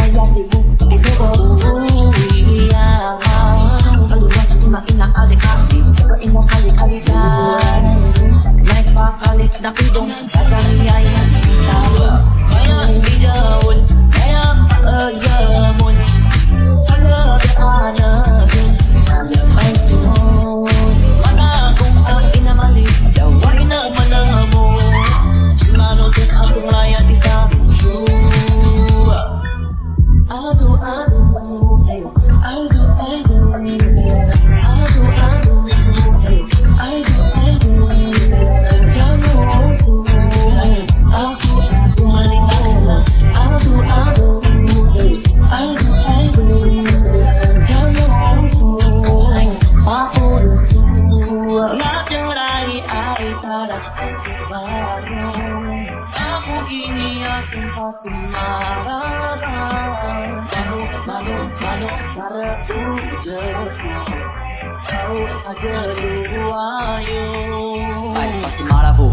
I got you. Aku ang sigaron Ako iniyasin pa sinararan Mano, mano, mano, para uyos Sao agad pasti marah pasimaravo,